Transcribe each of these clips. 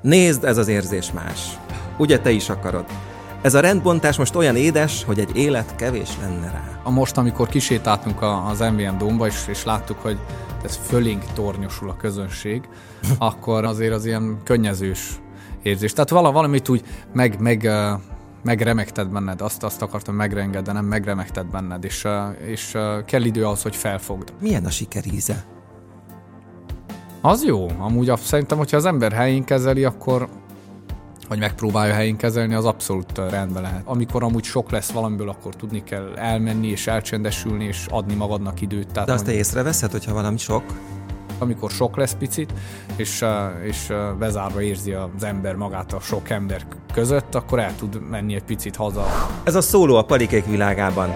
Nézd, ez az érzés más. Ugye te is akarod? Ez a rendbontás most olyan édes, hogy egy élet kevés lenne rá. A most, amikor kisétáltunk az MVM domba, és, és láttuk, hogy ez fölénk tornyosul a közönség, akkor azért az ilyen könnyezős érzés. Tehát vala, valamit úgy meg, meg, megremegted benned, azt, azt akartam megrenged, de nem megremegted benned, és, és kell idő ahhoz, hogy felfogd. Milyen a sikeríze? Az jó. Amúgy szerintem, hogyha az ember helyén kezeli, akkor vagy megpróbálja helyén kezelni, az abszolút rendben lehet. Amikor amúgy sok lesz valamiből, akkor tudni kell elmenni és elcsendesülni, és adni magadnak időt. Tehát De azt te észreveszed, hogyha valami sok? amikor sok lesz picit, és, és bezárva érzi az ember magát a sok ember között, akkor el tud menni egy picit haza. Ez a szóló a palikék világában.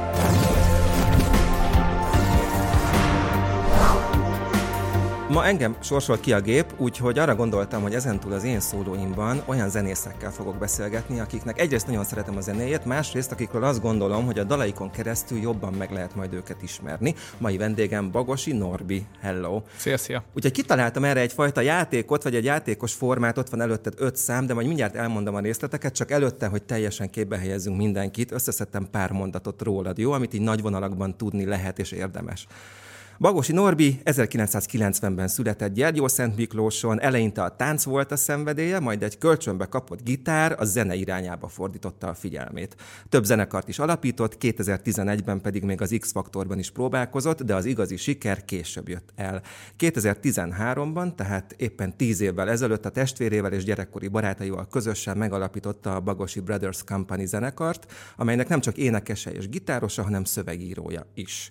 Ma engem sorsolt ki a gép, úgyhogy arra gondoltam, hogy ezentúl az én szólóimban olyan zenészekkel fogok beszélgetni, akiknek egyrészt nagyon szeretem a zenéjét, másrészt akikről azt gondolom, hogy a dalaikon keresztül jobban meg lehet majd őket ismerni. Mai vendégem Bagosi Norbi. Hello! Szia, szia! Úgyhogy kitaláltam erre egyfajta játékot, vagy egy játékos formát, ott van előtted öt szám, de majd mindjárt elmondom a részleteket, csak előtte, hogy teljesen képbe helyezzünk mindenkit, összeszedtem pár mondatot rólad, jó? Amit így nagy vonalakban tudni lehet és érdemes. Bagosi Norbi 1990-ben született Gyergyó Szent Miklóson, eleinte a tánc volt a szenvedélye, majd egy kölcsönbe kapott gitár a zene irányába fordította a figyelmét. Több zenekart is alapított, 2011-ben pedig még az X-faktorban is próbálkozott, de az igazi siker később jött el. 2013-ban, tehát éppen 10 évvel ezelőtt a testvérével és gyerekkori barátaival közösen megalapította a Bagosi Brothers Company zenekart, amelynek nem csak énekese és gitárosa, hanem szövegírója is.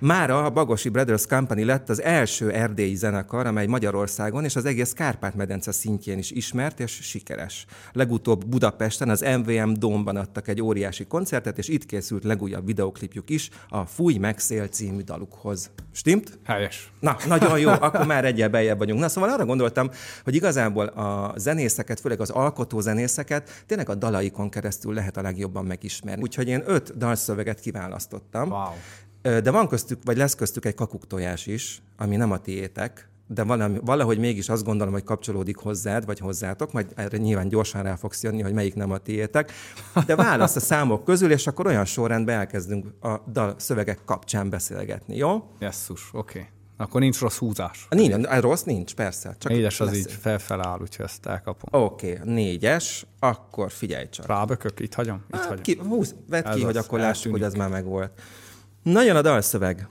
Mára a Bagosi Brothers Company lett az első erdélyi zenekar, amely Magyarországon és az egész Kárpát-medence szintjén is ismert és sikeres. Legutóbb Budapesten az MVM Domban adtak egy óriási koncertet, és itt készült legújabb videoklipjük is a Fúj meg szél című dalukhoz. Stimmt? Helyes. Na, nagyon jó, akkor már egyel bejebb vagyunk. Na, szóval arra gondoltam, hogy igazából a zenészeket, főleg az alkotó zenészeket tényleg a dalaikon keresztül lehet a legjobban megismerni. Úgyhogy én öt dalszöveget kiválasztottam. Wow. De van köztük, vagy lesz köztük egy kakuktojás is, ami nem a tiétek, de valami, valahogy mégis azt gondolom, hogy kapcsolódik hozzád, vagy hozzátok, majd erre nyilván gyorsan rá fogsz jönni, hogy melyik nem a tiétek. De válasz a számok közül, és akkor olyan sorrendben elkezdünk a dal szövegek kapcsán beszélgetni, jó? Jesszus, oké. Okay. Akkor nincs rossz húzás. Nincs, rossz nincs, persze. Csak négyes az így felfel áll, úgyhogy ezt elkapom. Oké, okay, négyes, akkor figyelj csak. Rábökök, itt hagyom? Itt hát, hagyom. Ki, húz, vedd ez ki, hogy akkor lássuk, hogy ez már megvolt. Nagyon a dalszöveg.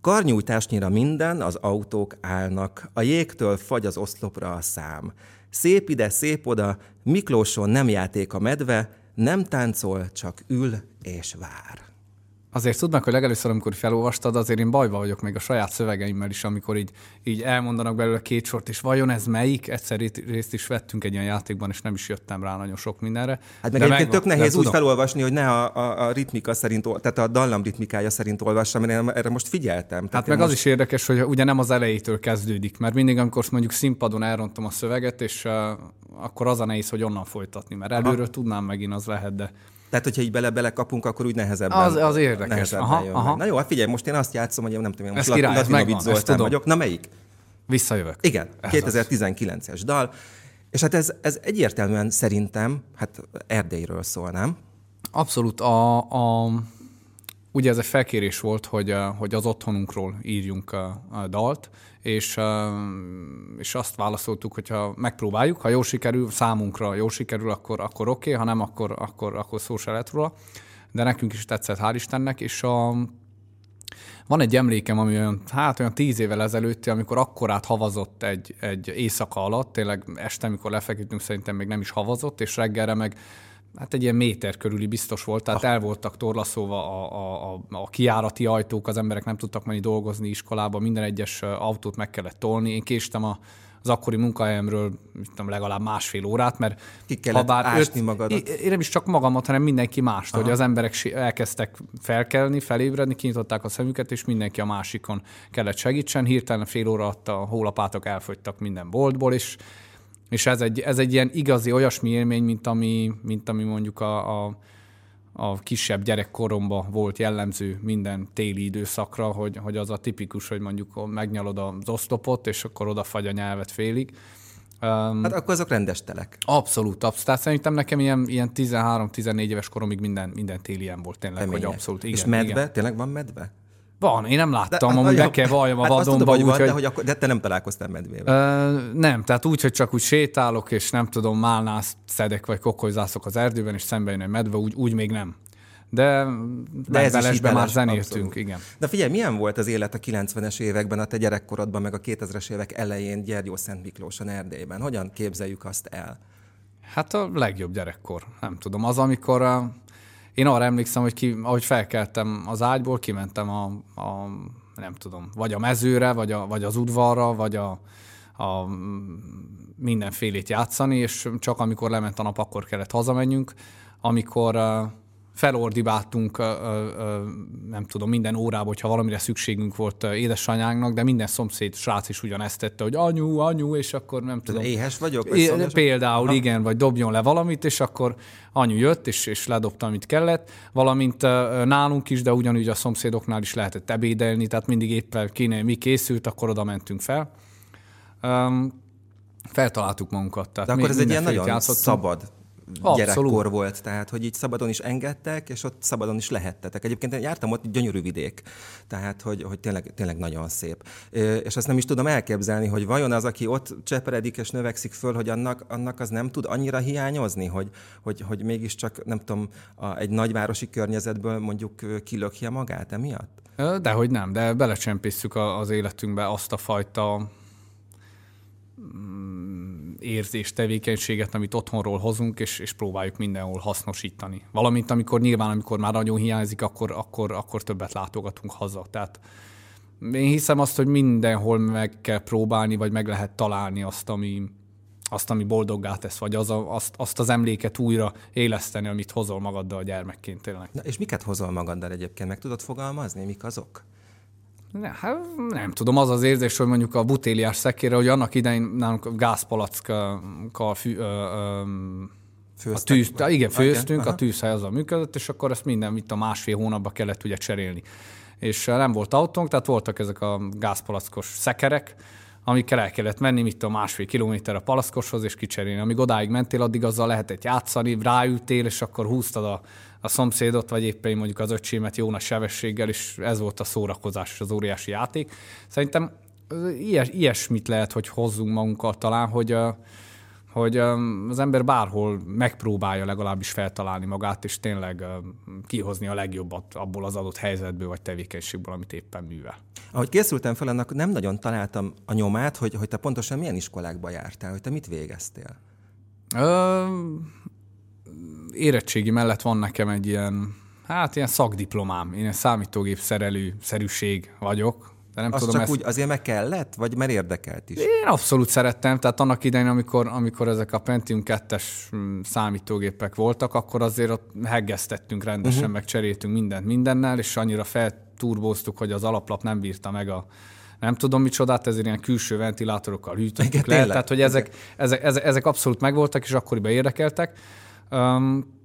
Karnyújtásnyira minden, az autók állnak, a jégtől fagy az oszlopra a szám. Szép ide, szép oda, Miklóson nem játék a medve, nem táncol, csak ül és vár azért meg, hogy legelőször, amikor felolvastad, azért én bajba vagyok még a saját szövegeimmel is, amikor így, így elmondanak belőle két sort, és vajon ez melyik? Egyszer részt is vettünk egy ilyen játékban, és nem is jöttem rá nagyon sok mindenre. Hát meg egyébként tök nehéz úgy tudom. felolvasni, hogy ne a, a, a ritmika szerint, tehát a dallam ritmikája szerint olvassam, én erre most figyeltem. Tehát hát meg most... az is érdekes, hogy ugye nem az elejétől kezdődik, mert mindig, amikor mondjuk színpadon elrontom a szöveget, és uh, akkor az a nehéz, hogy onnan folytatni, mert előről Aha. tudnám megint, az lehet, de tehát, hogyha így bele-bele kapunk, akkor úgy nehezebben. Az, az érdekes. Nehezebben aha, jön aha. Na jó, hát figyelj, most én azt játszom, hogy én nem tudom, én most király, Latinovic Zoltán vagyok. Na melyik? Visszajövök. Igen, 2019-es dal. És hát ez, ez egyértelműen szerintem, hát Erdélyről szól, nem? Abszolút. A, a, ugye ez egy felkérés volt, hogy, hogy az otthonunkról írjunk a, a dalt, és, és azt válaszoltuk, hogy ha megpróbáljuk, ha jó sikerül, számunkra jó sikerül, akkor, akkor oké, okay, ha nem, akkor, akkor, akkor szó se lett róla. De nekünk is tetszett, hál' Istennek, és a, van egy emlékem, ami olyan, hát olyan tíz évvel ezelőtt, amikor akkorát havazott egy, egy éjszaka alatt, tényleg este, amikor lefeküdtünk, szerintem még nem is havazott, és reggelre meg hát egy ilyen méter körüli biztos volt, tehát el voltak torlaszolva a, a, a, a kiárati ajtók, az emberek nem tudtak menni dolgozni iskolába, minden egyes autót meg kellett tolni. Én késtem a, az akkori munkahelyemről tudom, legalább másfél órát, mert Ki kellett ha bár ásni öt, magadat. Én nem is csak magamat, hanem mindenki mást, Aha. hogy az emberek elkezdtek felkelni, felébredni, kinyitották a szemüket, és mindenki a másikon kellett segítsen. Hirtelen fél óra alatt a hólapátok elfogytak minden boltból, és és ez egy, ez egy ilyen igazi olyasmi élmény, mint ami, mint ami mondjuk a, a, a kisebb gyerekkoromban volt jellemző minden téli időszakra, hogy, hogy az a tipikus, hogy mondjuk megnyalod az oszlopot, és akkor odafagy a nyelvet félig. Um, hát akkor azok rendes telek. Abszolút, abszolút. Tehát szerintem nekem ilyen, ilyen 13-14 éves koromig minden, minden téli ilyen volt tényleg, hogy abszolút. Igen, És medve? Igen. Tényleg van medve? Van, én nem láttam, amúgy be kell valljam a hát vadonba. Úgy, van, hogy... De, hogy akkor, de te nem találkoztál medvével. Ö, nem, tehát úgy, hogy csak úgy sétálok, és nem tudom, málnász szedek, vagy kokolyzászok az erdőben, és szembe jön egy medve, úgy, úgy még nem. De, de ez is már zenéltünk, abszolút. igen. De figyelj, milyen volt az élet a 90-es években, a te gyerekkorodban, meg a 2000-es évek elején Gyergyó Szent Miklóson Erdélyben? Hogyan képzeljük azt el? Hát a legjobb gyerekkor. Nem tudom. Az, amikor a, én arra emlékszem, hogy ki, ahogy felkeltem az ágyból, kimentem a, a nem tudom, vagy a mezőre, vagy, a, vagy az udvarra, vagy a, a mindenfélét játszani, és csak amikor lement a nap, akkor kellett hazamenjünk. Amikor felordibáltunk, nem tudom, minden órában, hogyha valamire szükségünk volt édesanyánknak, de minden szomszéd srác is ugyanezt tette, hogy anyu, anyu, és akkor nem tudom. Éhes vagyok? Vagy é, például, ha. igen, vagy dobjon le valamit, és akkor anyu jött, és, és ledobta, amit kellett, valamint nálunk is, de ugyanúgy a szomszédoknál is lehetett ebédelni, tehát mindig éppen kéne, mi készült, akkor oda mentünk fel. Um, feltaláltuk magunkat. Tehát de akkor ez egy ilyen nagyon játszottunk. szabad Abszolút. gyerekkor volt, tehát hogy így szabadon is engedtek, és ott szabadon is lehettetek. Egyébként én jártam ott, gyönyörű vidék, tehát hogy, hogy tényleg, tényleg nagyon szép. És azt nem is tudom elképzelni, hogy vajon az, aki ott cseperedik és növekszik föl, hogy annak, annak az nem tud annyira hiányozni, hogy, hogy, hogy mégiscsak, nem tudom, a, egy nagyvárosi környezetből mondjuk kilökje magát emiatt? Dehogy nem, de belecsempészük az életünkbe azt a fajta érzés, tevékenységet, amit otthonról hozunk, és, és próbáljuk mindenhol hasznosítani. Valamint amikor nyilván, amikor már nagyon hiányzik, akkor, akkor, akkor többet látogatunk haza. Tehát én hiszem azt, hogy mindenhol meg kell próbálni, vagy meg lehet találni azt, ami, azt, ami boldoggá tesz, vagy az a, azt, azt az emléket újra éleszteni, amit hozol magaddal gyermekként tényleg. Na, és miket hozol magaddal egyébként? Meg tudod fogalmazni? Mik azok? Ne, hát nem tudom, az az érzés, hogy mondjuk a butéliás szekére, hogy annak idején nálunk gázpalackkal fű, ö, ö, a tűz, vagy? igen, főztünk, okay, a tűzhely azzal működött, és akkor ezt minden itt a másfél hónapba kellett ugye cserélni. És nem volt autónk, tehát voltak ezek a gázpalackos szekerek, amikkel el kellett menni, mit a másfél kilométer a palaszkoshoz, és kicserélni. Amíg odáig mentél, addig azzal lehetett játszani, ráültél, és akkor húztad a, a szomszédot, vagy éppen mondjuk az öcsémet jó nagy sebességgel, és ez volt a szórakozás és az óriási játék. Szerintem ilyes, ilyesmit lehet, hogy hozzunk magunkkal talán, hogy, hogy az ember bárhol megpróbálja legalábbis feltalálni magát, és tényleg kihozni a legjobbat abból az adott helyzetből vagy tevékenységből, amit éppen művel. Ahogy készültem fel, annak nem nagyon találtam a nyomát, hogy, hogy te pontosan milyen iskolákba jártál, hogy te mit végeztél? Ö, érettségi mellett van nekem egy ilyen, hát ilyen szakdiplomám. Én egy számítógép szerelő szerűség vagyok. De nem Azt tudom, csak ezt... úgy azért meg kellett, vagy mert érdekelt is? Én abszolút szerettem, tehát annak idején, amikor, amikor ezek a Pentium 2-es mm, számítógépek voltak, akkor azért ott heggeztettünk rendesen, uh-huh. meg cseréltünk mindent mindennel, és annyira felturbóztuk, hogy az alaplap nem bírta meg a, nem tudom micsodát, ezért ilyen külső ventilátorokkal hűtöttük le. Tehát, hogy ezek, ezek, ezek, ezek abszolút megvoltak, és akkoriban érdekeltek. Um,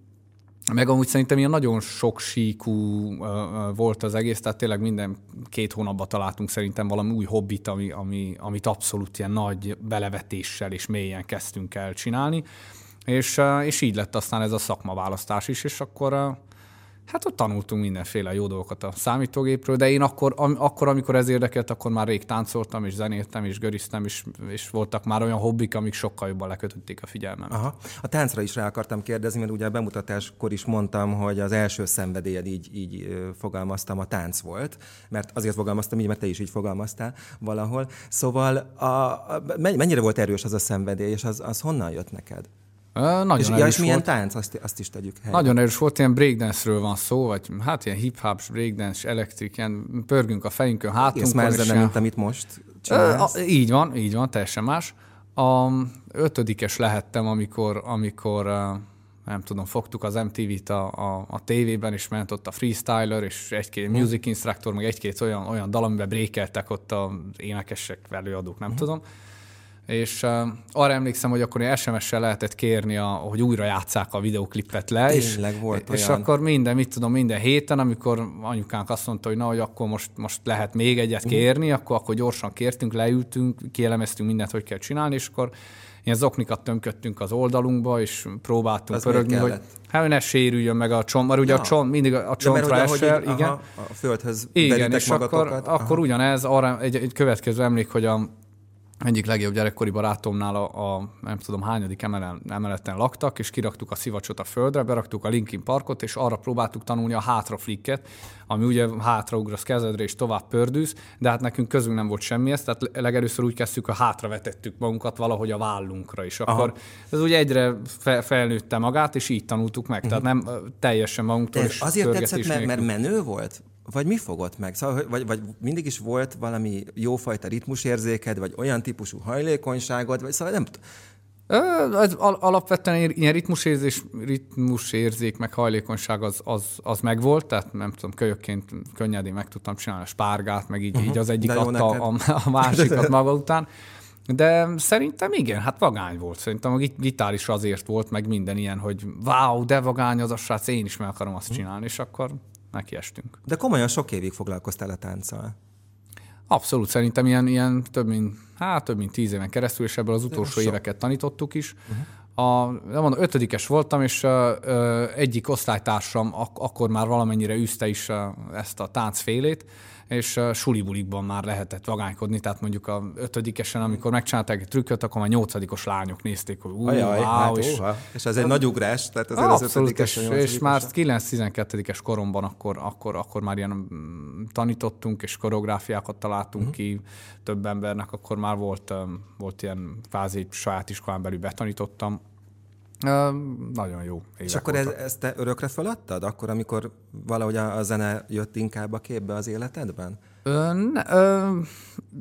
meg amúgy szerintem ilyen nagyon sok síkú uh, volt az egész, tehát tényleg minden két hónapban találtunk szerintem valami új hobbit, ami, ami, amit abszolút ilyen nagy belevetéssel és mélyen kezdtünk el csinálni. És, uh, és így lett aztán ez a szakmaválasztás is, és akkor uh, Hát ott tanultunk mindenféle jó dolgokat a számítógépről, de én akkor, am, akkor amikor ez érdekelt, akkor már rég táncoltam, és zenéltem, és göriztem, és, és voltak már olyan hobbik, amik sokkal jobban lekötötték a figyelmem. Aha. A táncra is rá akartam kérdezni, mert ugye a bemutatáskor is mondtam, hogy az első szenvedélyed így, így fogalmaztam, a tánc volt, mert azért fogalmaztam így, mert te is így fogalmaztál valahol. Szóval a, a, mennyire volt erős az a szenvedély, és az, az honnan jött neked? Nagyon és, ja, és milyen volt. tánc, azt, azt is tegyük helyre. Nagyon erős volt, ilyen breakdance-ről van szó, vagy hát ilyen hip-hop, breakdance, elektrik, ilyen pörgünk a fejünkön, hátunkon. Ez már zene, mint amit most csinálsz. Így van, így van, teljesen más. A ötödikes lehettem, amikor, amikor nem tudom, fogtuk az MTV-t a, a, a tévében, és ment ott a freestyler, és egy-két hm. music instructor, meg egy-két olyan, olyan dal, amiben brékeltek ott az énekesek, előadók, nem uh-huh. tudom és uh, arra emlékszem, hogy akkor SMS-sel lehetett kérni, a, hogy újra játszák a videoklipet le. Tényleg és, volt És olyan. akkor minden, mit tudom, minden héten, amikor anyukánk azt mondta, hogy na, hogy akkor most, most lehet még egyet mhm. kérni, uh-huh. akkor, akkor gyorsan kértünk, leültünk, kielemeztünk mindent, hogy kell csinálni, és akkor ilyen zoknikat tömködtünk az oldalunkba, és próbáltunk Az pörögni, hogy hát ne sérüljön meg a csont, mert ugye Ja. a csont, mindig a csontra esel, igen. aha, a földhöz Igen, és akkor, magatokat. Aha. akkor ugyanez, arra egy, egy következő emlék, hogy a egyik legjobb gyerekkori barátomnál a, a nem tudom hányadik emelen, emeleten laktak, és kiraktuk a szivacsot a földre, beraktuk a Linkin Parkot, és arra próbáltuk tanulni a hátraflikket, ami ugye hátraugrasz kezedre, és tovább pördülsz, de hát nekünk közünk nem volt semmi ez, tehát legelőször úgy kezdtük, hogy hátravetettük magunkat valahogy a vállunkra, és akkor ez ugye egyre fe, felnőtte magát, és így tanultuk meg, tehát nem ö, teljesen magunktól, Mhm. Ez azért tetszett, mert, mert menő volt? Vagy mi fogott meg? Szóval, vagy, vagy mindig is volt valami jófajta ritmusérzéked, vagy olyan típusú hajlékonyságod, vagy szóval nem Ez al- alapvetően ilyen- ritmusérzés, ritmusérzék, meg hajlékonyság az, az, az megvolt, tehát nem tudom, kölyökként könnyedén meg tudtam csinálni a spárgát, meg így, uh-huh. így az egyik Mhm. De jó adta a, a másikat maga után. De szerintem igen, hát vagány volt. Szerintem a git- gitár is azért volt, meg minden ilyen, hogy wow, de vagány az a srác, én is meg akarom Mhm. azt csinálni, és akkor nekiestünk. De komolyan sok évig foglalkoztál a tánccal. Abszolút, szerintem ilyen, ilyen több, mint, hát több mint tíz éven keresztül, és ebből az utolsó sok. éveket tanítottuk is. Uh-huh. A, nem mondom, ötödikes voltam, és uh, uh, egyik osztálytársam ak- akkor már valamennyire űzte is uh, ezt a táncfélét, és uh, sulibulikban már lehetett vagánykodni, tehát mondjuk a ötödikesen, amikor megcsinálták egy trükköt, akkor már nyolcadikos lányok nézték, hogy ú, Ajaj, wow, hát, és, óha. és ez egy nagy ugrás, tehát azért az Abszolút, ötödikes, és, a és már nyolcadikos. 9-12-es koromban akkor, akkor, akkor már ilyen mm, tanítottunk, és koreográfiákat találtunk uh-huh. ki több embernek, akkor már volt, volt ilyen kvázi saját iskolán belül betanítottam. Um, nagyon jó évek És akkor ez, ezt te örökre feladtad? Akkor, amikor valahogy a, a zene jött inkább a képbe az életedben? Ö, ne, ö,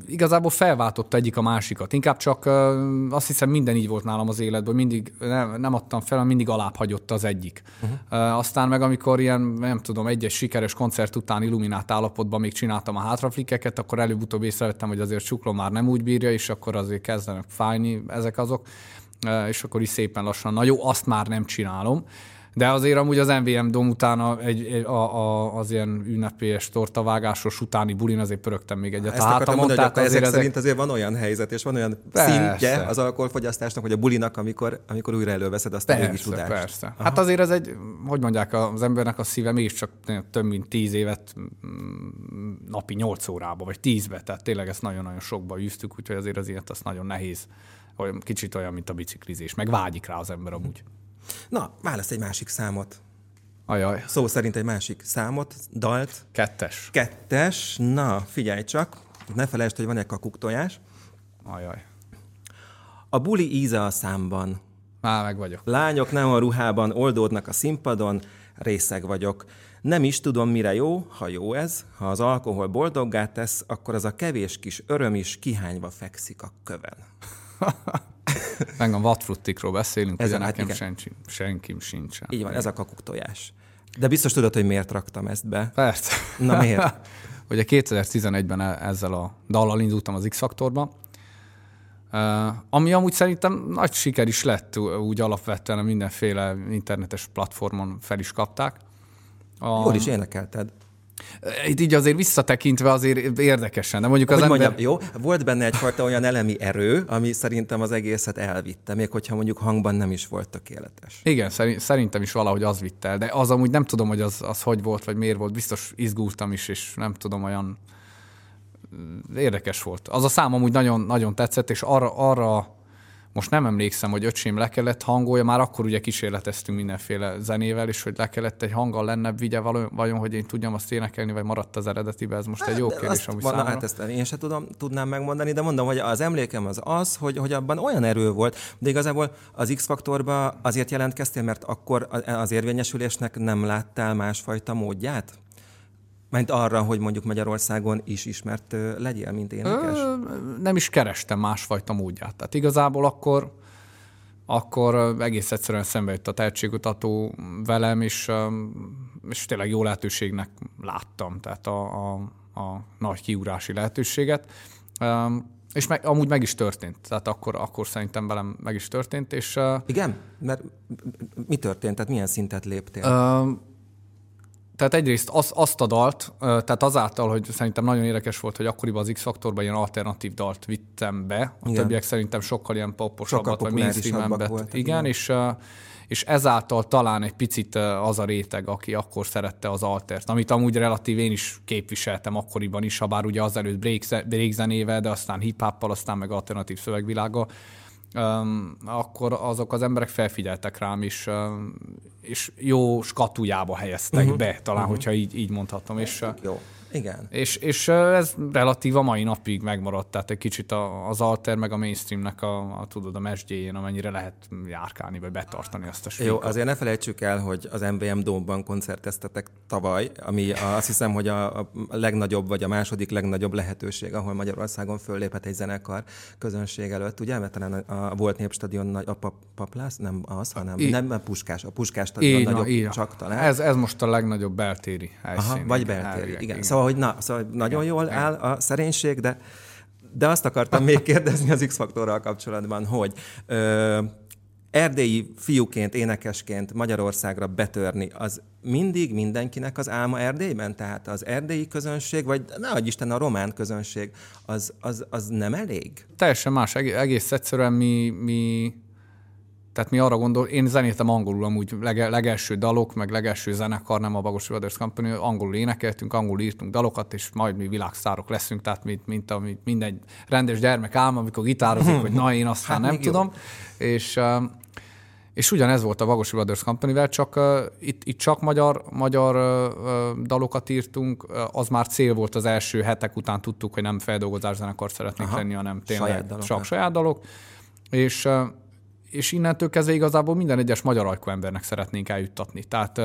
igazából felváltotta egyik a másikat. Inkább csak ö, azt hiszem minden így volt nálam az életben, mindig nem, nem adtam fel, hanem mindig alább hagyott az egyik. Uh-huh. Ö, aztán meg amikor ilyen, nem tudom, egy-egy sikeres koncert után illuminált állapotban még csináltam a hátraflikeket, akkor előbb-utóbb észrevettem, hogy azért csuklom már nem úgy bírja, és akkor azért kezdenek fájni ezek azok, és akkor is szépen lassan, na jó, azt már nem csinálom. De azért amúgy az MVM Dom után a, egy, egy- a, a, az ilyen ünnepélyes tortavágásos utáni bulin azért pörögtem még egyet. Ezt akartam hátamon, mondani, hogy ezek azért szerint azért van olyan helyzet, és van olyan Persze. szintje az alkoholfogyasztásnak, vagy a bulinak, amikor, amikor újra előveszed azt a régi Persze, tudást. persze. Hát azért ez egy, hogy mondják, az embernek a szíve mégiscsak több mint tíz évet mm, napi nyolc órába, vagy tízbe, tehát tényleg ezt nagyon-nagyon sokba űztük, úgyhogy azért az ilyet az nagyon nehéz. Olyan, kicsit olyan, mint a biciklizés. Meg vágyik rá az ember amúgy. Na, választ egy másik számot. Ajaj. Szó szerint egy másik számot, dalt. Kettes. Kettes, na, figyelj csak, ne felejtsd, hogy van egy kakuktojás. Ajaj. A buli íze a számban. Már meg vagyok. Lányok nem a ruhában oldódnak a színpadon, részeg vagyok. Nem is tudom, mire jó, ha jó ez. Ha az alkohol boldoggá tesz, akkor az a kevés kis öröm is kihányva fekszik a köven. Meg a vatfruttikról beszélünk, Ezen ugye nekem senki, senkim sincsen. Így van, ez a kakuktojás. De biztos tudod, hogy miért raktam ezt be. Persze. Na miért? Ugye 2011-ben e- ezzel a dallal indultam az X-Faktorba, ami amúgy szerintem nagy siker is lett, úgy alapvetően a mindenféle internetes platformon fel is kapták. A, Jól is énekelted. Itt így azért visszatekintve azért érdekesen, de mondjuk az Hogy ember... mondjam, jó, volt benne egyfajta olyan elemi erő, ami szerintem az egészet elvitte, még hogyha mondjuk hangban nem is volt tökéletes. Igen, szeri- szerintem is valahogy az vitt el, de az amúgy nem tudom, hogy az, az hogy volt, vagy miért volt. Biztos izgultam is, és nem tudom, olyan mm, érdekes volt. Az a szám amúgy nagyon, nagyon tetszett, és arra, arra most nem emlékszem, hogy öcsém le kellett hangolja, már akkor ugye kísérleteztünk mindenféle zenével, és hogy le kellett egy hanggal lennebb vigye vajon, hogy én tudjam azt énekelni, vagy maradt az eredetibe, ez most egy jó De kérdés, ami van, hát ezt én sem tudom, tudnám megmondani, de mondom, hogy az emlékem az az, hogy, hogy abban olyan erő volt, de igazából az X-faktorba azért jelentkeztél, mert akkor az érvényesülésnek nem láttál másfajta módját? Mert arra, hogy mondjuk Magyarországon is ismert legyél, mint énekes? Ö, nem is kerestem másfajta módját. Tehát igazából akkor, akkor egész egyszerűen szembe jött a tehetségutató velem, és, és tényleg jó lehetőségnek láttam, tehát a, a, a nagy kiugrási lehetőséget. És meg, amúgy meg is történt. Tehát akkor, akkor szerintem velem meg is történt, és Igen? Mert mi történt? Tehát milyen szintet léptél? Ö, tehát egyrészt az, azt a dalt, tehát azáltal, hogy szerintem nagyon érdekes volt, hogy akkoriban az X-faktorban ilyen alternatív dalt vittem be, a Igen. többiek szerintem sokkal ilyen poposabbat, vagy mainstream Igen, és, és ezáltal talán egy picit az a réteg, aki akkor szerette az altert, amit amúgy relatív én is képviseltem akkoriban is, ha bár ugye azelőtt break, break zenével, de aztán hip aztán meg alternatív szövegvilága, um, akkor azok az emberek felfigyeltek rám, um, és jó skatujába helyeztek uh-huh. be, talán, uh-huh. hogyha így, így mondhatom. És, jó. Igen. És, és ez relatív a mai napig megmaradt, tehát egy kicsit az alter meg a mainstreamnek a, a tudod, a mesdjéjén, amennyire lehet járkálni, vagy betartani azt a svíkot. Jó, azért ne felejtsük el, hogy az MVM Dome-ban koncerteztetek tavaly, ami azt hiszem, hogy a, a legnagyobb, vagy a második legnagyobb lehetőség, ahol Magyarországon fölléphet egy zenekar közönség előtt, ugye? Mert talán a, a volt népstadion nagy, a pap, paplász, nem az, hanem I, nem a Puskás, a Puskás stadion így, nagyobb így. csak talán. Ez, ez most a legnagyobb beltéri helyszín. Aha, vagy beltéri, igen. igen. Szóval Szóval, hogy na, szóval nagyon jól áll a szerénység, de, de azt akartam még kérdezni az X-faktorral kapcsolatban, hogy ö, erdélyi fiúként, énekesként Magyarországra betörni, az mindig mindenkinek az álma Erdélyben? Tehát az erdélyi közönség, vagy ne Isten, a román közönség, az, az, az nem elég? Teljesen más. Egész egyszerűen mi, mi tehát mi arra gondol, én zenéltem angolul amúgy lege, legelső dalok, meg legelső zenekar, nem a Bagos Brothers Company, angolul énekeltünk, angolul írtunk dalokat, és majd mi világszárok leszünk, tehát mint, mint, mint minden rendes gyermek álma, amikor gitározik, hogy na én aztán hát nem tudom. És, és ugyanez volt a Bagos Brothers Company-vel, csak uh, itt, itt csak magyar, magyar uh, dalokat írtunk, uh, az már cél volt az első hetek után, tudtuk, hogy nem feldolgozás zenekar szeretnénk Aha, lenni, hanem tényleg saját dalok, csak saját dalok. És uh, és innentől kezdve igazából minden egyes magyar ajkú embernek szeretnénk eljuttatni. Tehát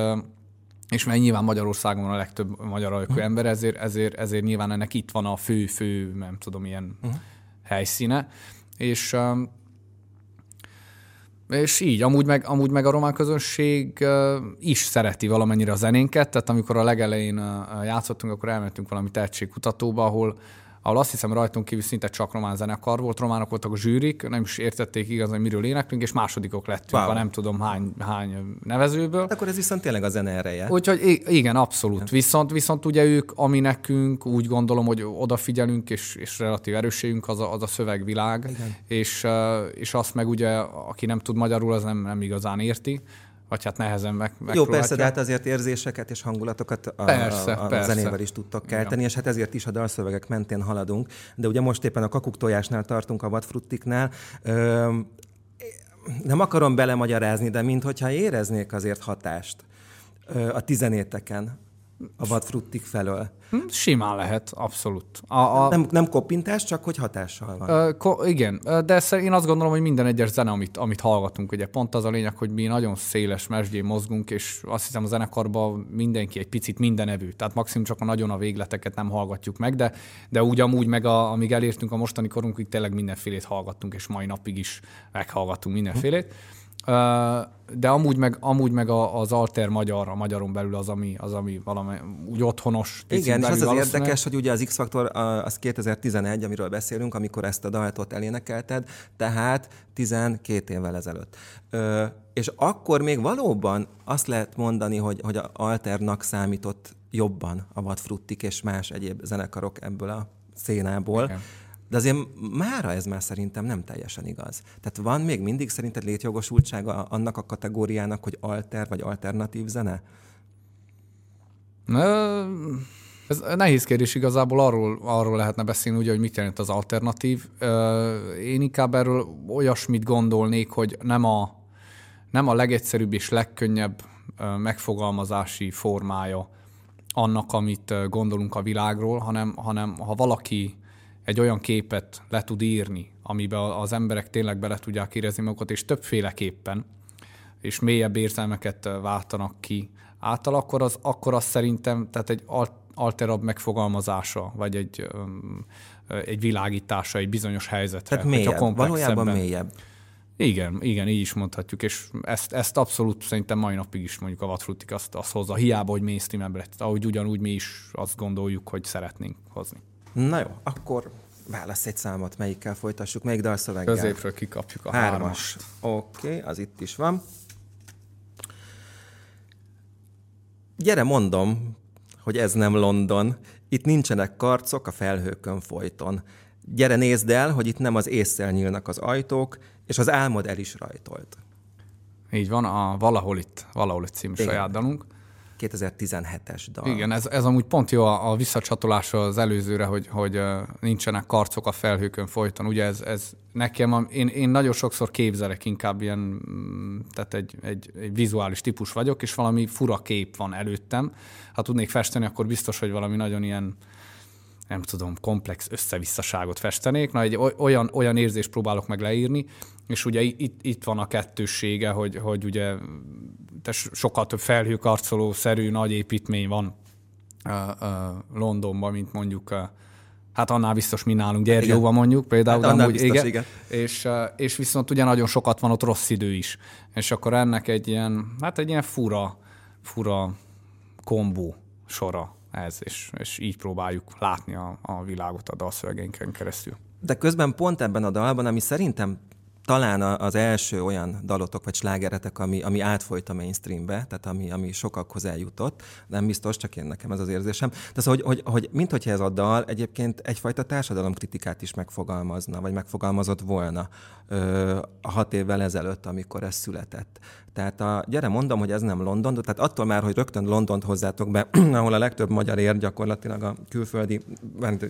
és mert nyilván Magyarországon van a legtöbb magyar ajkú uh-huh. ember, ezért, ezért, ezért nyilván ennek itt van a fő, fő, nem tudom, ilyen uh-huh. helyszíne. És és így, amúgy meg, amúgy meg a román közönség is szereti valamennyire a zenénket, tehát amikor a legelején játszottunk, akkor elmentünk valami tehetségkutatóba, ahol, ahol azt hiszem rajtunk kívül szinte csak román zenekar volt, románok voltak a zsűrik, nem is értették igazán, hogy miről éneklünk, és másodikok lettünk wow. a nem tudom hány, hány nevezőből. Hát akkor ez viszont tényleg a zene ereje. Úgyhogy igen, abszolút. Viszont, viszont ugye ők, ami nekünk úgy gondolom, hogy odafigyelünk, és, és relatív erősségünk az a, az a szövegvilág, igen. és, és azt meg ugye, aki nem tud magyarul, az nem, nem igazán érti vagy hát nehezen meg, Jó, persze, de hát azért érzéseket és hangulatokat a, persze, a, a persze. zenével is tudtak kelteni, és hát ezért is a dalszövegek mentén haladunk. De ugye most éppen a kakuk tojásnál tartunk, a vadfruttiknál. Ö, nem akarom belemagyarázni, de minthogyha éreznék azért hatást ö, a tizenéteken a vadfruttik felől. Hm, simán lehet, abszolút. A, a... Nem, nem kopintás, csak hogy hatással van. Uh, ko- igen, de én azt gondolom, hogy minden egyes zene, amit, amit hallgatunk, ugye pont az a lényeg, hogy mi nagyon széles mesdjén mozgunk, és azt hiszem a zenekarban mindenki egy picit mindenevű. Tehát maximum csak a nagyon a végleteket nem hallgatjuk meg, de, de úgy amúgy meg a, amíg elértünk a mostani korunkig, tényleg mindenfélét hallgattunk, és mai napig is meghallgatunk mindenfélét. Hm de amúgy meg, amúgy meg az alter magyar, a magyaron belül az, ami, az, ami valami úgy otthonos. Igen, és az az érdekes, hogy ugye az X-faktor az 2011, amiről beszélünk, amikor ezt a dalt ott elénekelted, tehát 12 évvel ezelőtt. Ö, és akkor még valóban azt lehet mondani, hogy, hogy a alternak számított jobban a Vadfruttik és más egyéb zenekarok ebből a szénából. Igen. De azért mára ez már szerintem nem teljesen igaz. Tehát van még mindig szerinted létjogosultsága annak a kategóriának, hogy alter vagy alternatív zene? Ez nehéz kérdés igazából, arról, arról lehetne beszélni, ugye, hogy mit jelent az alternatív. Én inkább erről olyasmit gondolnék, hogy nem a, nem a legegyszerűbb és legkönnyebb megfogalmazási formája annak, amit gondolunk a világról, hanem, hanem ha valaki egy olyan képet le tud írni, amiben az emberek tényleg bele tudják érezni magukat, és többféleképpen, és mélyebb érzelmeket váltanak ki által, akkor az, akkor az szerintem, tehát egy alterabb megfogalmazása, vagy egy, egy világítása egy bizonyos helyzetre. Tehát mélyebb, valójában mélyebb. Igen, igen, így is mondhatjuk, és ezt, ezt abszolút szerintem mai napig is mondjuk a Vatfrutik azt, azt hozza, hiába, hogy mainstream lett, ahogy ugyanúgy mi is azt gondoljuk, hogy szeretnénk hozni. Na jó, akkor válasz egy számot, melyikkel folytassuk, melyik dalszöveggel? Középről kikapjuk a hármas. Oké, okay, az itt is van. gyere mondom, hogy ez nem London. Itt nincsenek karcok a felhőkön folyton. Gyere nézd el, hogy itt nem az észszel nyílnak az ajtók, és az álmod el is rajtolt. Így van, a Valahol itt, Valahol itt című saját dalunk. 2017-es dal. Igen, ez, ez amúgy pont jó a, a visszacsatolás az előzőre, hogy, hogy nincsenek karcok a felhőkön folyton. Ugye ez, ez nekem, én, én nagyon sokszor képzelek inkább ilyen, mm, tehát egy, egy, egy vizuális típus vagyok, és valami fura kép van előttem. Ha tudnék festeni, akkor biztos, hogy valami nagyon ilyen, nem tudom, komplex összevisszaságot festenék. Na, egy olyan, olyan érzést próbálok meg leírni, és ugye itt, itt van a kettőssége, hogy, hogy ugye de sokkal több felhőkarcoló szerű nagy építmény van uh, uh, Londonban, mint mondjuk uh, hát annál biztos mi nálunk Gyergyóban mondjuk például. Hát amúgy, biztos, igen. igen. És, és viszont ugye nagyon sokat van ott rossz idő is. És akkor ennek egy ilyen, hát egy ilyen fura, fura kombó sora ez, és, és így próbáljuk látni a, a világot a dalszövegénken keresztül. De közben pont ebben a dalban, ami szerintem talán az első olyan dalotok vagy slágeretek, ami, ami átfolyt a mainstreambe, tehát ami, ami sokakhoz eljutott, nem biztos, csak én nekem ez az érzésem. Tehát hogy, hogy, hogy mint hogyha ez a dal egyébként egyfajta társadalomkritikát is megfogalmazna, vagy megfogalmazott volna ö, hat évvel ezelőtt, amikor ez született. Tehát a, gyere mondom, hogy ez nem London, tehát attól már, hogy rögtön Londont hozzátok be, ahol a legtöbb magyar ér gyakorlatilag a külföldi,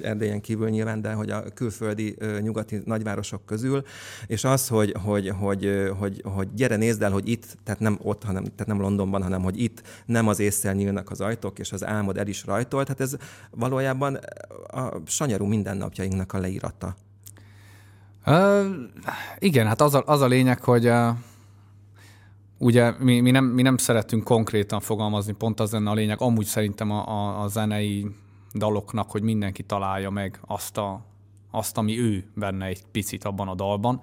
Erdélyen kívül nyilván, de hogy a külföldi nyugati nagyvárosok közül, és az, hogy, hogy, hogy, hogy, hogy gyere nézd el, hogy itt, tehát nem ott, hanem, tehát nem Londonban, hanem hogy itt nem az észszel nyílnak az ajtók, és az álmod el is rajtolt, tehát ez valójában a sanyarú mindennapjainknak a leírata. Uh, igen, hát az a, az a lényeg, hogy ugye mi, mi, nem, mi nem szeretünk konkrétan fogalmazni, pont az lenne a lényeg, amúgy szerintem a, a, a zenei daloknak, hogy mindenki találja meg azt, a, azt, ami ő benne egy picit abban a dalban.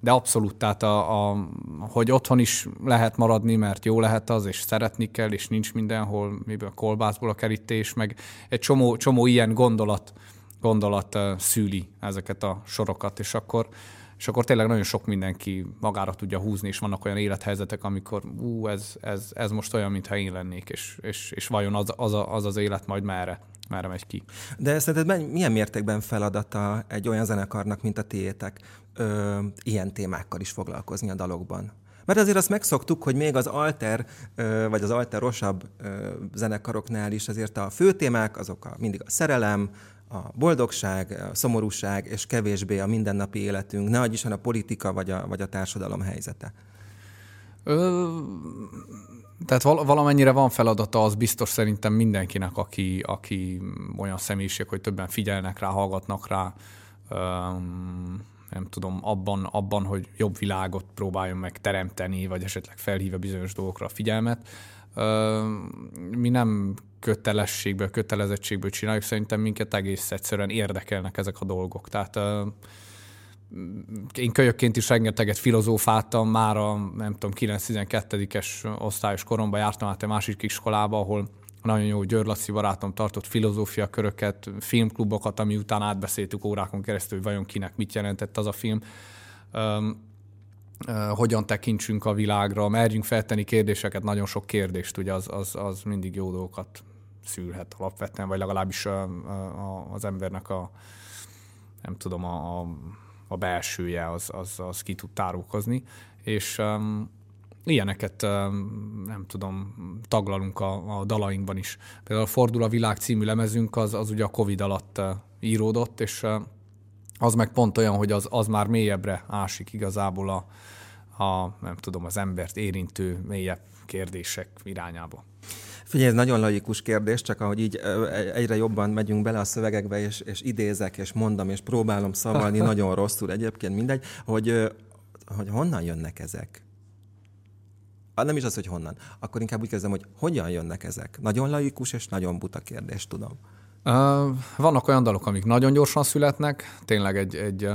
De abszolút, tehát a, a, hogy otthon is lehet maradni, mert jó lehet az, és szeretni kell, és nincs mindenhol, miből kolbászból a kerítés, meg egy csomó, csomó ilyen gondolat, gondolat szűli ezeket a sorokat, és akkor és akkor tényleg nagyon sok mindenki magára tudja húzni, és vannak olyan élethelyzetek, amikor ú, ez, ez, ez most olyan, mintha én lennék, és, és, és vajon az az, az az élet majd merre, merre megy ki. De szerinted milyen mértékben feladata egy olyan zenekarnak, mint a tiétek, ö, ilyen témákkal is foglalkozni a dalokban? Mert azért azt megszoktuk, hogy még az alter, vagy az alterosabb zenekaroknál is azért a fő témák azok a, mindig a szerelem, a boldogság, a szomorúság, és kevésbé a mindennapi életünk, ne is a politika vagy a, vagy a társadalom helyzete? Ö, tehát val- valamennyire van feladata, az biztos szerintem mindenkinek, aki, aki olyan személyiség, hogy többen figyelnek rá, hallgatnak rá, ö, nem tudom, abban, abban, hogy jobb világot próbáljon meg teremteni, vagy esetleg felhívja bizonyos dolgokra a figyelmet. Ö, mi nem kötelességből, kötelezettségből csináljuk, szerintem minket egész egyszerűen érdekelnek ezek a dolgok. Tehát én kölyökként is rengeteget filozófáltam, már a nem tudom, 9-12-es osztályos koromban jártam át egy másik iskolába, ahol nagyon jó György Laci barátom tartott filozófia köröket, filmklubokat, ami után átbeszéltük órákon keresztül, hogy vajon kinek mit jelentett az a film. Um, uh, hogyan tekintsünk a világra, merjünk feltenni kérdéseket, nagyon sok kérdést, ugye az, az, az mindig jó dolgokat szülhet alapvetően, vagy legalábbis a, a, az embernek a nem tudom, a, a, a belsője az, az, az ki tud tárulkozni, és um, ilyeneket um, nem tudom, taglalunk a, a dalainkban is. Például a Fordul a világ című lemezünk az, az ugye a Covid alatt uh, íródott, és uh, az meg pont olyan, hogy az, az már mélyebbre ásik igazából a, a, nem tudom, az embert érintő mélyebb kérdések irányába. Figyelj, ez nagyon laikus kérdés, csak ahogy így egyre jobban megyünk bele a szövegekbe, és, és idézek, és mondom, és próbálom szavalni, nagyon rosszul egyébként, mindegy, hogy, hogy honnan jönnek ezek? Nem is az, hogy honnan. Akkor inkább úgy kezdem, hogy hogyan jönnek ezek. Nagyon laikus és nagyon buta kérdés, tudom. Vannak olyan dalok, amik nagyon gyorsan születnek. Tényleg egy, egy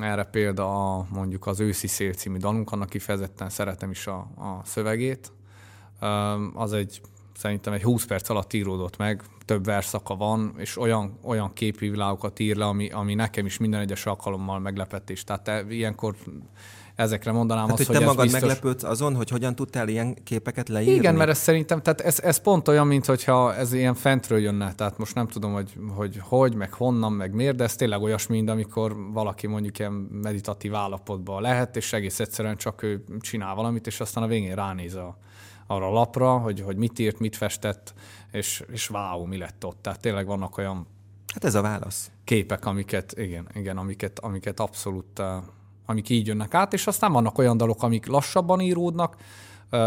erre példa a, mondjuk az Őszi Szél című dalunk, annak kifejezetten szeretem is a, a szövegét az egy szerintem egy 20 perc alatt íródott meg, több verszaka van, és olyan, olyan képi világokat ír le, ami, ami nekem is minden egyes alkalommal meglepetés. Tehát te, ilyenkor ezekre mondanám hát, azt, hogy te magad biztos... meglepődsz azon, hogy hogyan tudtál ilyen képeket leírni? Igen, mert ez szerintem, tehát ez, ez pont olyan, mint hogyha ez ilyen fentről jönne, tehát most nem tudom, hogy hogy, hogy meg honnan, meg miért, de ez tényleg olyasmi, mint amikor valaki mondjuk ilyen meditatív állapotban lehet, és egész egyszerűen csak ő csinál valamit, és aztán a végén ránéz a, arra a lapra, hogy, hogy mit írt, mit festett, és, és wow, mi lett ott. Tehát tényleg vannak olyan Hát ez a válasz. Képek, amiket, igen, igen, amiket, amiket abszolút, uh, amik így jönnek át, és aztán vannak olyan dalok, amik lassabban íródnak, uh,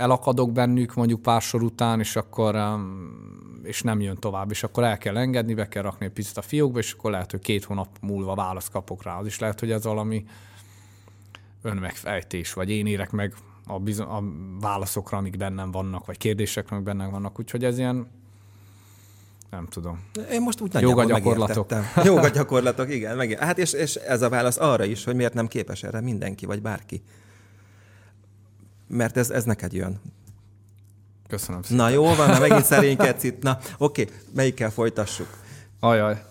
elakadok bennük mondjuk pár sor után, és akkor um, és nem jön tovább, és akkor el kell engedni, be kell rakni egy picit a fiókba, és akkor lehet, hogy két hónap múlva választ kapok rá. Az is lehet, hogy ez valami önmegfejtés, vagy én érek meg a, bizon- a válaszokra, amik bennem vannak, vagy kérdésekre, amik bennem vannak. Úgyhogy ez ilyen, nem tudom. Én most úgy Joga gyakorlatok. Joga gyakorlatok, igen. Meg, hát és, és ez a válasz arra is, hogy miért nem képes erre mindenki, vagy bárki. Mert ez, ez neked jön. Köszönöm szépen. Na jó van, na megint szerénykedsz itt. Na oké, melyikkel folytassuk? Ajaj.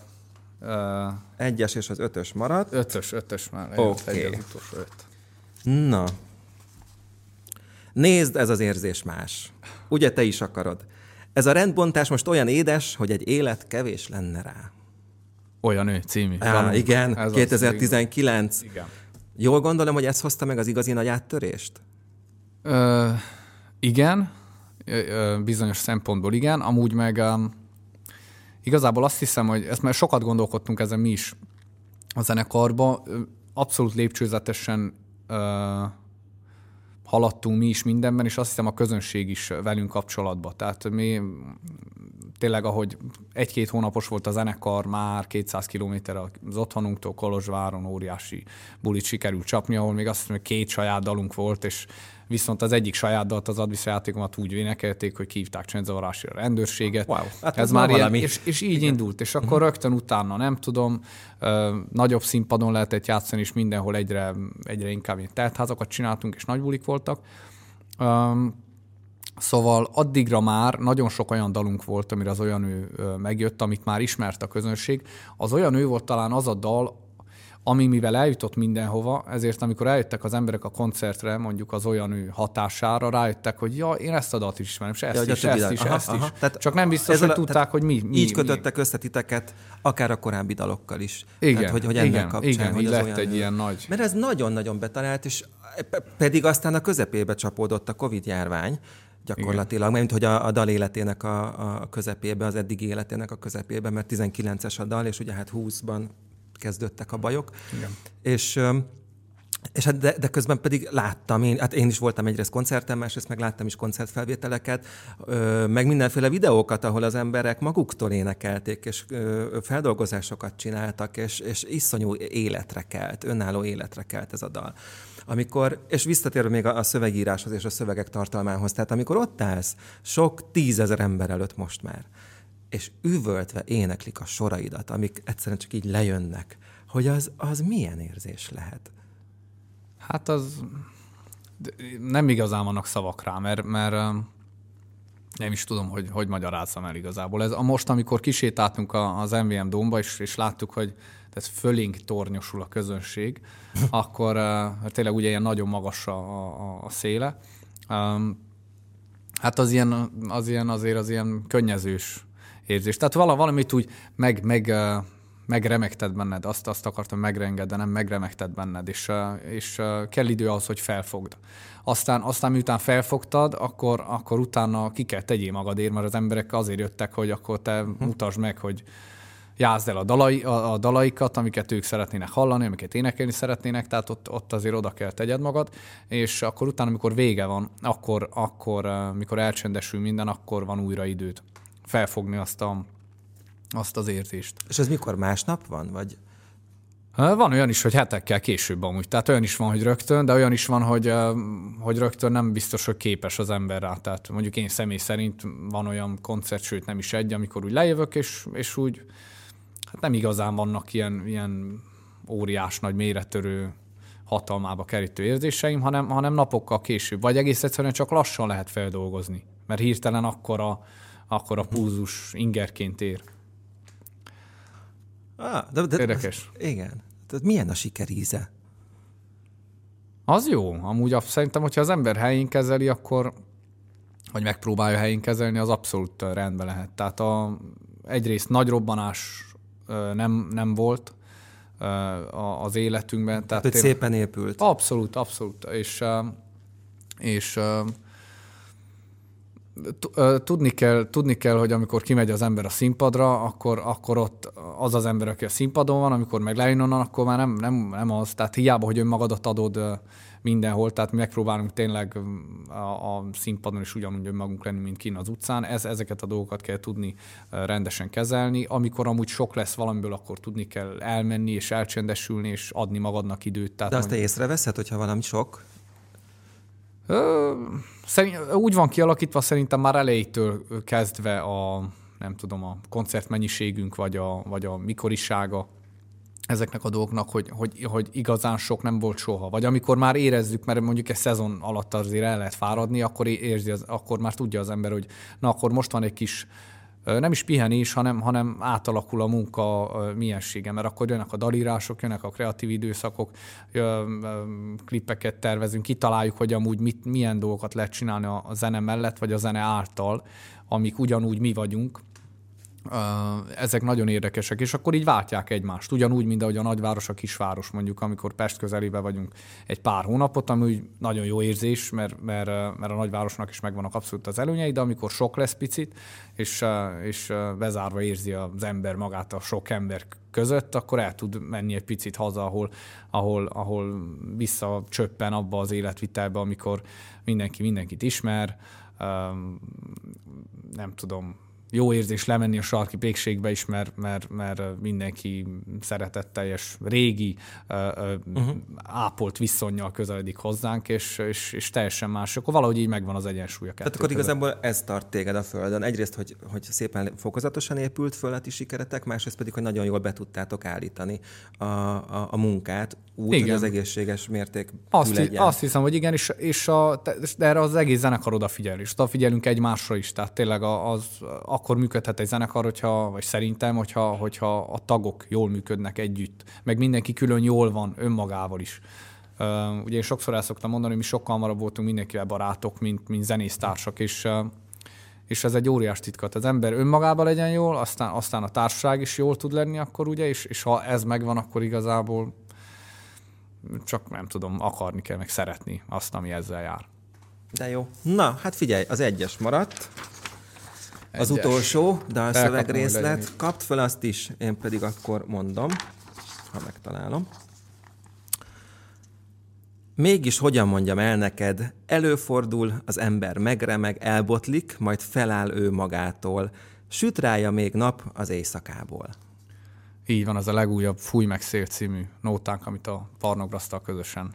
Uh, Egyes és az ötös maradt. ötös, ötös már. Oké. Okay. Az utolsó öt. Na. Nézd, ez az érzés más. Ugye te is akarod. Ez a rendbontás most olyan édes, hogy egy élet kevés lenne rá. Olyan ő című. Á, Valami. igen, Ez az, 2019. igen. Jól gondolom, hogy ez hozta meg az igazi nagy áttörést? Ö, igen, ö, bizonyos szempontból igen. Amúgy meg um, igazából azt hiszem, hogy ezt már sokat gondolkodtunk ezen mi is a zenekarba. Abszolút lépcsőzetesen ö, haladtunk mi is mindenben, és azt hiszem a közönség is velünk kapcsolatban. Tehát mi tényleg, ahogy egy-két hónapos volt a zenekar, már 200 kilométer az otthonunktól, Kolozsváron óriási bulit sikerült csapni, ahol még azt hiszem, hogy két saját dalunk volt, és viszont az egyik saját dalt, az Advisz játékomat úgy énekelték, hogy kívták csendzavarásra a rendőrséget. Wow, hát ez ez már ilyen, és, és így indult, és akkor rögtön utána, nem tudom, ö, nagyobb színpadon lehetett játszani, és mindenhol egyre, egyre inkább ilyen teltházakat csináltunk, és nagy bulik voltak. Um, Szóval addigra már nagyon sok olyan dalunk volt, amire az olyan ő megjött, amit már ismert a közönség. Az olyan ő volt talán az a dal, ami mivel eljutott mindenhova, ezért amikor eljöttek az emberek a koncertre, mondjuk az olyan ő hatására, rájöttek, hogy ja, én ezt a dalt is ismerem, és ezt Ja, is, ezt is, Aha, ezt aha. is. Tehát Csak nem biztos, ezzel hogy a- tudták, hogy mi, mi. Így mi. kötöttek össze titeket, akár a korábbi dalokkal is. Igen, Tehát, hogy, hogy ennek igen, kapcsán, igen, hogy így az lett olyan egy ő. ilyen nagy- Mert ez nagyon-nagyon betalált, és pe- pedig aztán a közepébe csapódott a Covid-járvány, gyakorlatilag, mert hogy a, a dal életének a, a közepébe, az eddigi életének a közepébe, mert 19-es a dal, és ugye hát 20-ban kezdődtek a bajok. Igen. És és hát de, de közben pedig láttam, én, hát én is voltam egyrészt koncerten, másrészt meg láttam is koncertfelvételeket, ö, meg mindenféle videókat, ahol az emberek maguktól énekelték, és ö, feldolgozásokat csináltak, és, és iszonyú életre kelt, önálló életre kelt ez a dal. Amikor, és visszatérve még a, a szövegíráshoz és a szövegek tartalmához, tehát amikor ott állsz, sok tízezer ember előtt most már, és üvöltve éneklik a soraidat, amik egyszerűen csak így lejönnek, hogy az, az milyen érzés lehet? Hát az nem igazán vannak szavak rá, mert, mert nem is tudom, hogy hogy magyarázzam el igazából. Ez a most, amikor kisétáltunk az MVM domba, és, és láttuk, hogy tehát fölénk tornyosul a közönség, akkor uh, tényleg ugye ilyen nagyon magas a, a, a széle. Um, hát az ilyen, az ilyen azért az ilyen könnyezős érzés. Tehát vala, valamit úgy meg, meg, megremegted benned, azt, azt akartam megrenged, de nem megremegted benned, és, és kell idő ahhoz, hogy felfogd. Aztán, aztán miután felfogtad, akkor, akkor utána ki kell tegyél magadért, mert az emberek azért jöttek, hogy akkor te mutasd meg, hogy jázd el a, dalai, a, a dalaikat, amiket ők szeretnének hallani, amiket énekelni szeretnének, tehát ott, ott azért oda kell tegyed magad, és akkor utána, amikor vége van, akkor, akkor mikor elcsendesül minden, akkor van újra időt felfogni azt, a, azt az érzést. És ez mikor másnap van? Vagy Van olyan is, hogy hetekkel később amúgy. Tehát olyan is van, hogy rögtön, de olyan is van, hogy, hogy rögtön nem biztos, hogy képes az ember rá. Tehát mondjuk én személy szerint van olyan koncert, sőt nem is egy, amikor úgy lejövök, és, és úgy hát nem igazán vannak ilyen, ilyen óriás, nagy méretörő hatalmába kerítő érzéseim, hanem, hanem napokkal később. Vagy egész egyszerűen csak lassan lehet feldolgozni. mert hirtelen akkor a, akkor a pulzus ingerként ér. Ah, de, de, Érdekes. Igen. Tehát milyen a sikeríze? Az jó. Amúgy szerintem, hogyha az ember helyén kezeli, akkor vagy megpróbálja helyén kezelni, az abszolút rendben lehet. Tehát a, egyrészt nagy robbanás nem, nem volt az életünkben. Tehát, hogy szépen épült. Abszolút, abszolút. És, és tudni kell, tudni kell, hogy amikor kimegy az ember a színpadra, akkor, akkor ott az az ember, aki a színpadon van, amikor meg lejön onnan, akkor már nem, nem, nem az. Tehát hiába, hogy önmagadat adod mindenhol, tehát mi megpróbálunk tényleg a, a színpadon is ugyanúgy önmagunk lenni, mint kín az utcán. Ez, ezeket a dolgokat kell tudni rendesen kezelni. Amikor amúgy sok lesz valamiből, akkor tudni kell elmenni és elcsendesülni, és adni magadnak időt. Tehát De azt te észreveszed, hogyha valami sok? Szerint, úgy van kialakítva szerintem már elejétől kezdve a nem tudom, a koncertmennyiségünk, vagy a, vagy a mikorisága ezeknek a dolgoknak, hogy, hogy, hogy igazán sok nem volt soha. Vagy amikor már érezzük, mert mondjuk egy szezon alatt azért el lehet fáradni, akkor érzi, az, akkor már tudja az ember, hogy na akkor most van egy kis nem is pihenés, hanem, hanem átalakul a munka miensége, mert akkor jönnek a dalírások, jönnek a kreatív időszakok, klippeket tervezünk, kitaláljuk, hogy amúgy mit, milyen dolgokat lehet csinálni a zene mellett, vagy a zene által, amik ugyanúgy mi vagyunk, ezek nagyon érdekesek, és akkor így váltják egymást. Ugyanúgy, mint ahogy a nagyváros, a kisváros, mondjuk, amikor Pest közelébe vagyunk egy pár hónapot, ami úgy nagyon jó érzés, mert, mert, mert a nagyvárosnak is megvannak abszolút az előnyei, de amikor sok lesz picit, és, és bezárva érzi az ember magát a sok ember között, akkor el tud menni egy picit haza, ahol, ahol, ahol visszacsöppen abba az életvitelbe, amikor mindenki mindenkit ismer, nem tudom, jó érzés lemenni a sarki pékségbe is, mert, mert, mert mindenki szeretetteljes, régi, uh-huh. ápolt viszonyjal közeledik hozzánk, és, és, és teljesen más. Akkor valahogy így megvan az egyensúly a Tehát akkor igazából ez tart téged a Földön. Egyrészt, hogy, hogy szépen fokozatosan épült föl a ti sikeretek, másrészt pedig, hogy nagyon jól be tudtátok állítani a, a, a munkát, úgy, igen. hogy az egészséges mérték azt, legyen. Azt hiszem, hogy igen, és, és a, de erre az egész zenekar odafigyel, és odafigyelünk egymásra is, tehát tényleg az, akkor működhet egy zenekar, hogyha, vagy szerintem, hogyha, hogyha a tagok jól működnek együtt, meg mindenki külön jól van önmagával is. Uh, ugye én sokszor el szoktam mondani, hogy mi sokkal hamarabb voltunk mindenkivel barátok, mint, mint zenésztársak, és, és ez egy óriás titkat. Az ember önmagában legyen jól, aztán, aztán a társaság is jól tud lenni akkor ugye, és, és ha ez megvan, akkor igazából csak nem tudom, akarni kell, meg szeretni azt, ami ezzel jár. De jó. Na, hát figyelj, az egyes maradt. Egyes. Az utolsó szövegrészlet. Kapt fel azt is, én pedig akkor mondom, ha megtalálom. Mégis hogyan mondjam el neked, előfordul, az ember megremeg, elbotlik, majd feláll ő magától. Süt rája még nap az éjszakából. Így van, az a legújabb Fúj meg szél című nótánk, amit a Parnograsztal közösen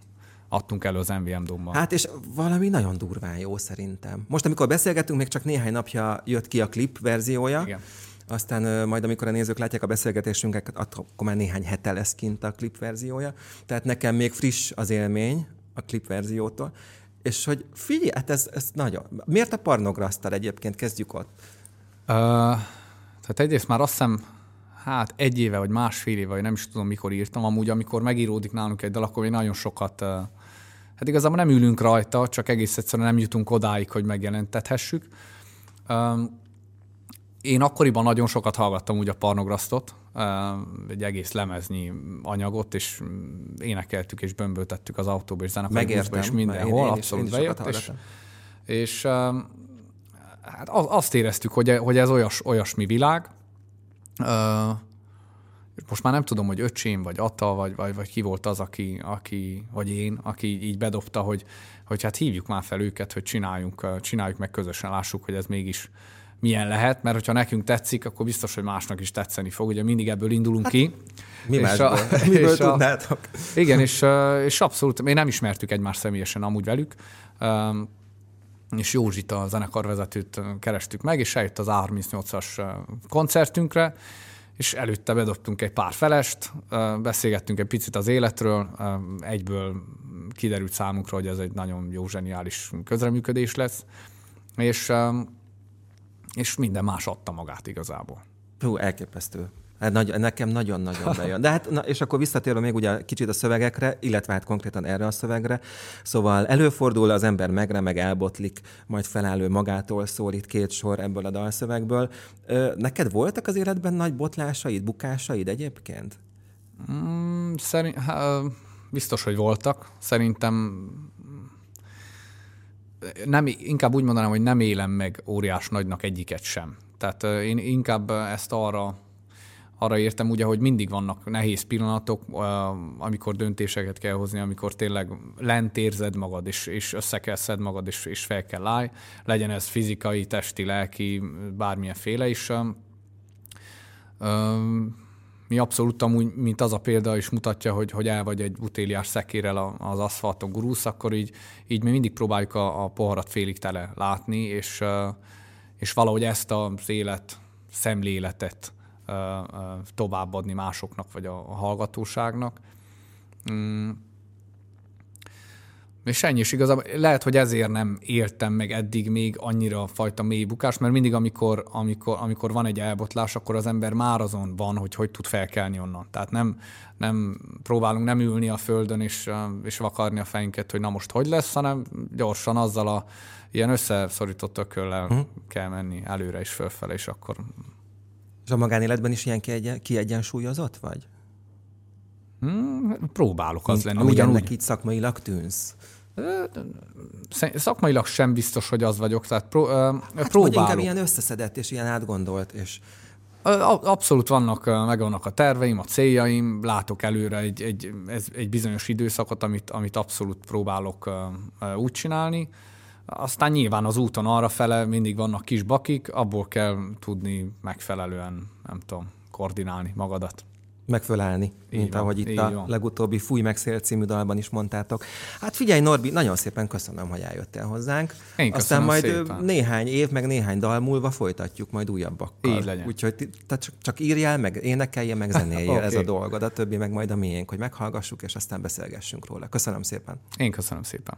adtunk elő az MVM Domban. Hát és valami nagyon durván jó szerintem. Most, amikor beszélgetünk, még csak néhány napja jött ki a klip verziója. Igen. Aztán majd, amikor a nézők látják a beszélgetésünket, akkor már néhány hete lesz kint a klip verziója. Tehát nekem még friss az élmény a klip verziótól. És hogy figyelj, hát ez, ez nagyon... Miért a Parnograsztal egyébként? Kezdjük ott. Uh, tehát egyrészt már azt hiszem hát egy éve vagy másfél éve, vagy nem is tudom mikor írtam, amúgy amikor megíródik nálunk egy dal, akkor még nagyon sokat, hát igazából nem ülünk rajta, csak egész egyszerűen nem jutunk odáig, hogy megjelentethessük. Én akkoriban nagyon sokat hallgattam úgy a Parnograsztot, egy egész lemeznyi anyagot, és énekeltük és bömböltettük az autóba és zenekarbuszba és mindenhol, én, én abszolút is, bejött. És, és hát azt éreztük, hogy, hogy ez olyas, olyasmi világ, most már nem tudom, hogy öcsém, vagy Atta, vagy, vagy, vagy ki volt az, aki, aki, vagy én, aki így bedobta, hogy, hogy hát hívjuk már fel őket, hogy csináljunk, csináljuk meg közösen, lássuk, hogy ez mégis milyen lehet, mert hogyha nekünk tetszik, akkor biztos, hogy másnak is tetszeni fog. Ugye mindig ebből indulunk hát, ki. Mi és másból? A, Miből és tudnátok? A, igen, és, és abszolút, mi nem ismertük egymást személyesen amúgy velük és Józsit, a zenekarvezetőt kerestük meg, és eljött az A38-as koncertünkre, és előtte bedobtunk egy pár felest, beszélgettünk egy picit az életről, egyből kiderült számunkra, hogy ez egy nagyon jó, zseniális közreműködés lesz, és, és minden más adta magát igazából. Hú, elképesztő. Hát nagy, nekem nagyon-nagyon bejön. De hát, na, és akkor visszatérve még ugye kicsit a szövegekre, illetve hát konkrétan erre a szövegre. Szóval előfordul, az ember megremeg, elbotlik, majd felállő magától szól itt két sor ebből a dalszövegből. Neked voltak az életben nagy botlásaid, bukásaid egyébként? Mm, szerint, há, biztos, hogy voltak. Szerintem nem, inkább úgy mondanám, hogy nem élem meg óriás nagynak egyiket sem. Tehát én inkább ezt arra arra értem ugye, hogy mindig vannak nehéz pillanatok, amikor döntéseket kell hozni, amikor tényleg lent érzed magad, és, és össze kell szed magad, és, és fel kell állj. Legyen ez fizikai, testi, lelki, féle is. Mi abszolút amúgy, mint az a példa is mutatja, hogy, hogy el vagy egy butéliás szekérel az aszfalton gurulsz, akkor így, így mi mindig próbáljuk a, a poharat félig tele látni, és, és valahogy ezt az élet szemléletet továbbadni másoknak, vagy a, hallgatóságnak. Mm. És ennyi is igazából. Lehet, hogy ezért nem éltem meg eddig még annyira fajta mélybukást, mert mindig, amikor, amikor, amikor van egy elbotlás, akkor az ember már azon van, hogy hogy tud felkelni onnan. Tehát nem, nem próbálunk nem ülni a földön és, és vakarni a fejünket, hogy na most hogy lesz, hanem gyorsan azzal a ilyen összeszorított ököllel uh-huh. kell menni előre és fölfele, és akkor és a magánéletben is ilyen kiegyen, kiegyensúlyozott vagy? Hmm, próbálok az lenni. Ugyanúgy. ennek így szakmailag tűnsz? Szakmailag sem biztos, hogy az vagyok, tehát pró, hát próbálok. inkább ilyen összeszedett és ilyen átgondolt, és... Abszolút vannak, megvannak a terveim, a céljaim, látok előre egy, egy, egy bizonyos időszakot, amit, amit abszolút próbálok úgy csinálni. Aztán nyilván az úton arra fele mindig vannak kis bakik, abból kell tudni megfelelően, nem tudom, koordinálni magadat. Megfölelni, így mint van, ahogy itt a van. legutóbbi Fúj meg szél című dalban is mondtátok. Hát figyelj, Norbi, nagyon szépen köszönöm, hogy eljöttél hozzánk. Én Aztán majd szépen. néhány év, meg néhány dal múlva folytatjuk majd újabbakkal. Így legyen. Úgyhogy te csak, csak írjál, meg énekeljél, meg zenéljél, okay. ez a dolgod, a többi meg majd a miénk, hogy meghallgassuk, és aztán beszélgessünk róla. Köszönöm szépen. Én köszönöm szépen.